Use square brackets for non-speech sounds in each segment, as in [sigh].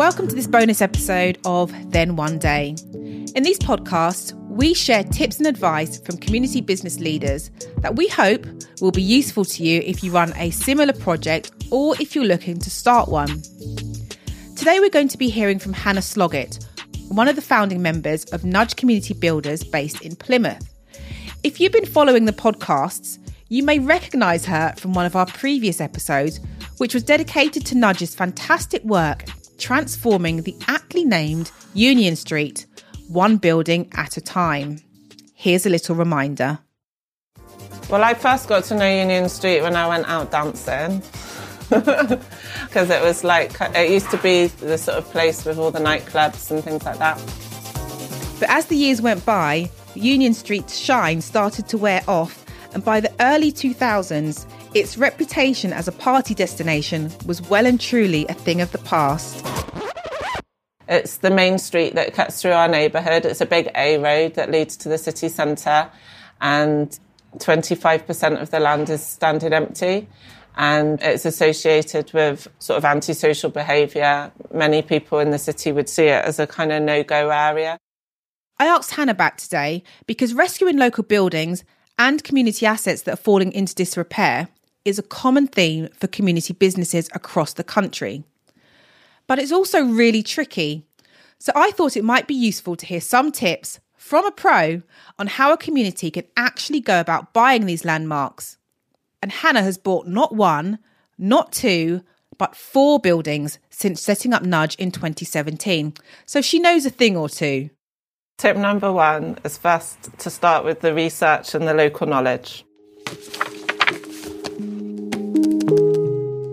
Welcome to this bonus episode of Then One Day. In these podcasts, we share tips and advice from community business leaders that we hope will be useful to you if you run a similar project or if you're looking to start one. Today, we're going to be hearing from Hannah Sloggett, one of the founding members of Nudge Community Builders based in Plymouth. If you've been following the podcasts, you may recognise her from one of our previous episodes, which was dedicated to Nudge's fantastic work transforming the aptly named Union Street one building at a time. Here's a little reminder. Well, I first got to know Union Street when I went out dancing. [laughs] Because it was like, it used to be the sort of place with all the nightclubs and things like that. But as the years went by, Union Street's shine started to wear off, and by the early 2000s, its reputation as a party destination was well and truly a thing of the past. It's the main street that cuts through our neighbourhood. It's a big A road that leads to the city centre, and 25% of the land is standing empty. And it's associated with sort of antisocial behaviour. Many people in the city would see it as a kind of no go area. I asked Hannah back today because rescuing local buildings and community assets that are falling into disrepair is a common theme for community businesses across the country but it's also really tricky. So I thought it might be useful to hear some tips from a pro on how a community can actually go about buying these landmarks. And Hannah has bought not one, not two, but four buildings since setting up Nudge in 2017. So she knows a thing or two. Tip number one is first to start with the research and the local knowledge.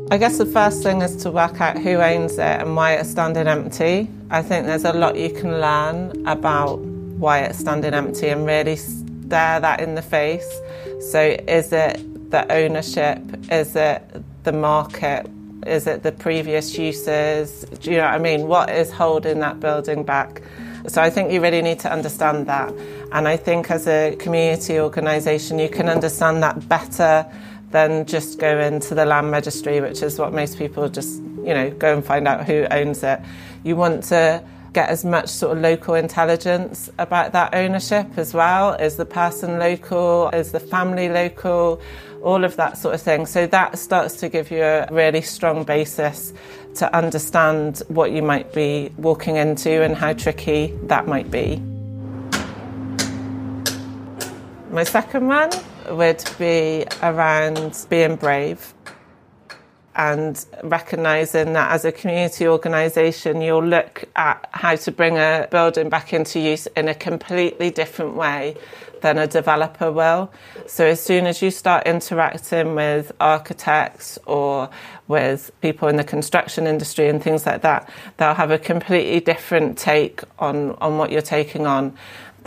I guess the first thing is to work out who owns it and why it's standing empty. I think there's a lot you can learn about why it's standing empty and really stare that in the face. So, is it the ownership? Is it the market? Is it the previous uses? Do you know what I mean? What is holding that building back? So, I think you really need to understand that. And I think as a community organisation, you can understand that better than just go into the land registry, which is what most people just, you know, go and find out who owns it. You want to get as much sort of local intelligence about that ownership as well. Is the person local? Is the family local? All of that sort of thing. So that starts to give you a really strong basis to understand what you might be walking into and how tricky that might be. My second one would be around being brave and recognizing that as a community organisation, you'll look at how to bring a building back into use in a completely different way than a developer will. So, as soon as you start interacting with architects or with people in the construction industry and things like that, they'll have a completely different take on, on what you're taking on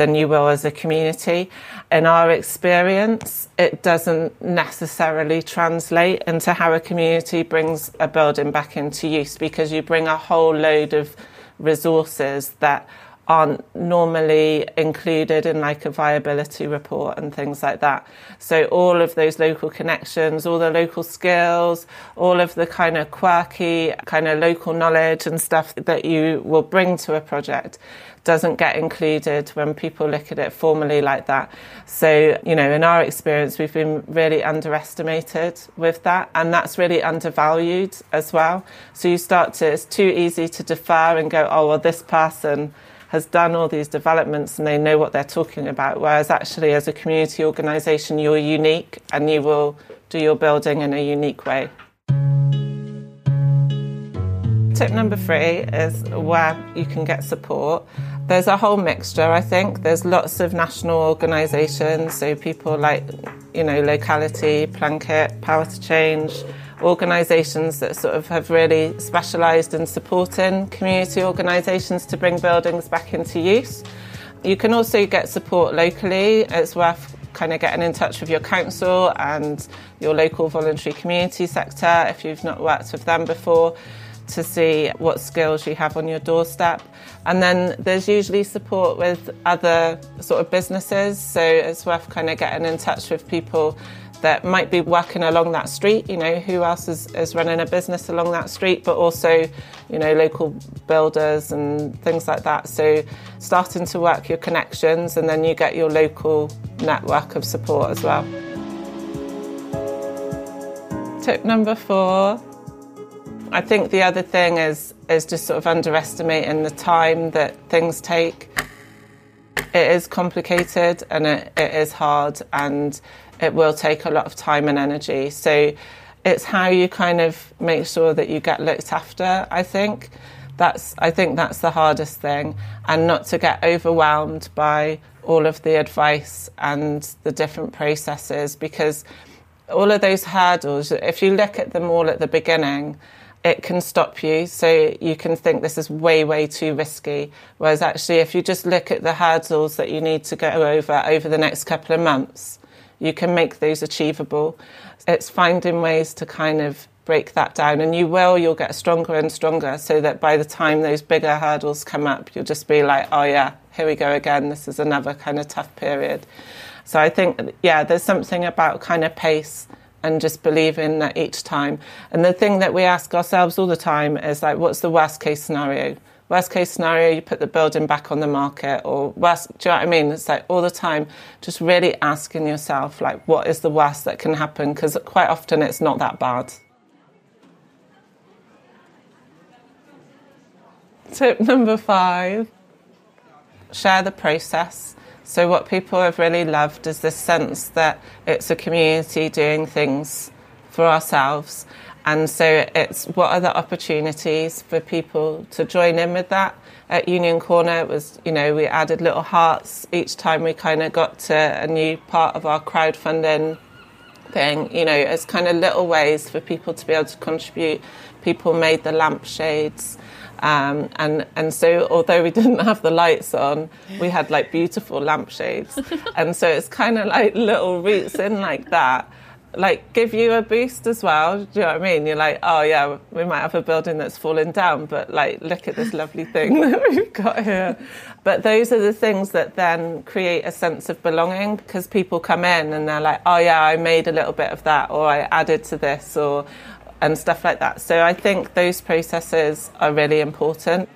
than you will as a community. In our experience, it doesn't necessarily translate into how a community brings a building back into use because you bring a whole load of resources that aren't normally included in like a viability report and things like that. So all of those local connections, all the local skills, all of the kind of quirky kind of local knowledge and stuff that you will bring to a project doesn't get included when people look at it formally like that. So, you know, in our experience, we've been really underestimated with that, and that's really undervalued as well. So you start to, it's too easy to defer and go, oh, well, this person has done all these developments and they know what they're talking about. Whereas actually, as a community organisation, you're unique and you will do your building in a unique way. Tip number three is where you can get support. There's a whole mixture, I think. There's lots of national organisations, so people like, you know, Locality, Plunkett, Power to Change, organisations that sort of have really specialised in supporting community organisations to bring buildings back into use. You can also get support locally. It's worth kind of getting in touch with your council and your local voluntary community sector if you've not worked with them before to see what skills you have on your doorstep. And then there's usually support with other sort of businesses, so it's worth kind of getting in touch with people that might be working along that street. You know, who else is, is running a business along that street, but also, you know, local builders and things like that. So, starting to work your connections, and then you get your local network of support as well. Tip number four. I think the other thing is is just sort of underestimating the time that things take. It is complicated and it, it is hard and it will take a lot of time and energy. So it's how you kind of make sure that you get looked after, I think. That's I think that's the hardest thing and not to get overwhelmed by all of the advice and the different processes because all of those hurdles if you look at them all at the beginning it can stop you. So you can think this is way, way too risky. Whereas actually, if you just look at the hurdles that you need to go over over the next couple of months, you can make those achievable. It's finding ways to kind of break that down. And you will, you'll get stronger and stronger so that by the time those bigger hurdles come up, you'll just be like, oh yeah, here we go again. This is another kind of tough period. So I think, yeah, there's something about kind of pace and just believing that each time. And the thing that we ask ourselves all the time is like, what's the worst case scenario? Worst case scenario, you put the building back on the market, or worst, do you know what I mean? It's like all the time, just really asking yourself, like, what is the worst that can happen? Because quite often it's not that bad. Tip number five share the process. So, what people have really loved is this sense that it's a community doing things for ourselves. And so, it's what are the opportunities for people to join in with that? At Union Corner, it was, you know, we added little hearts each time we kind of got to a new part of our crowdfunding thing. You know, it's kind of little ways for people to be able to contribute. People made the lampshades. Um, and and so although we [laughs] didn't have the lights on, we had like beautiful lampshades, [laughs] and so it's kind of like little roots in like that, like give you a boost as well. Do you know what I mean? You're like, oh yeah, we might have a building that's falling down, but like look at this lovely thing [laughs] that we've got here. But those are the things that then create a sense of belonging because people come in and they're like, oh yeah, I made a little bit of that, or I added to this, or and stuff like that. So I think those processes are really important.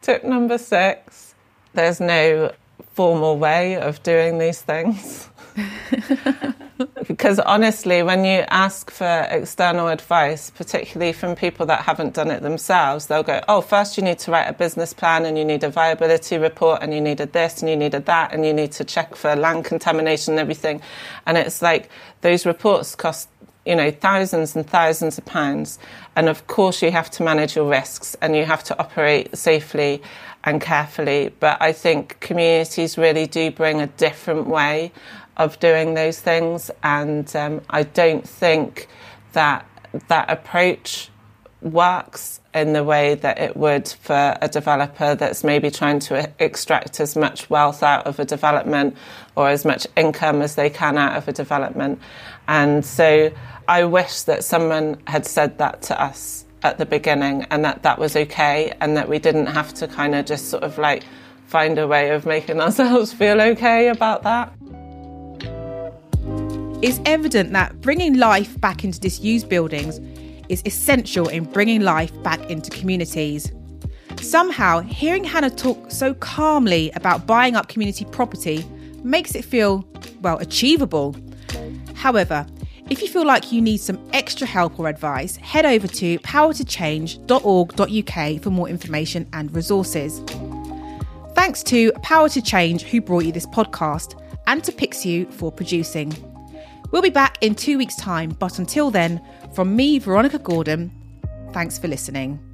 Tip number six there's no formal way of doing these things. [laughs] because honestly, when you ask for external advice, particularly from people that haven't done it themselves, they'll go, Oh, first you need to write a business plan and you need a viability report and you needed this and you needed that and you need to check for land contamination and everything. And it's like those reports cost you know, thousands and thousands of pounds. And of course, you have to manage your risks and you have to operate safely and carefully. But I think communities really do bring a different way of doing those things. And um, I don't think that that approach works in the way that it would for a developer that's maybe trying to extract as much wealth out of a development or as much income as they can out of a development. And so I wish that someone had said that to us at the beginning and that that was okay and that we didn't have to kind of just sort of like find a way of making [laughs] ourselves feel okay about that. It's evident that bringing life back into disused buildings is essential in bringing life back into communities. Somehow, hearing Hannah talk so calmly about buying up community property makes it feel, well, achievable. However, if you feel like you need some extra help or advice, head over to powertochange.org.uk for more information and resources. Thanks to Power to Change, who brought you this podcast, and to Pixiu for producing. We'll be back in two weeks' time, but until then, from me, Veronica Gordon, thanks for listening.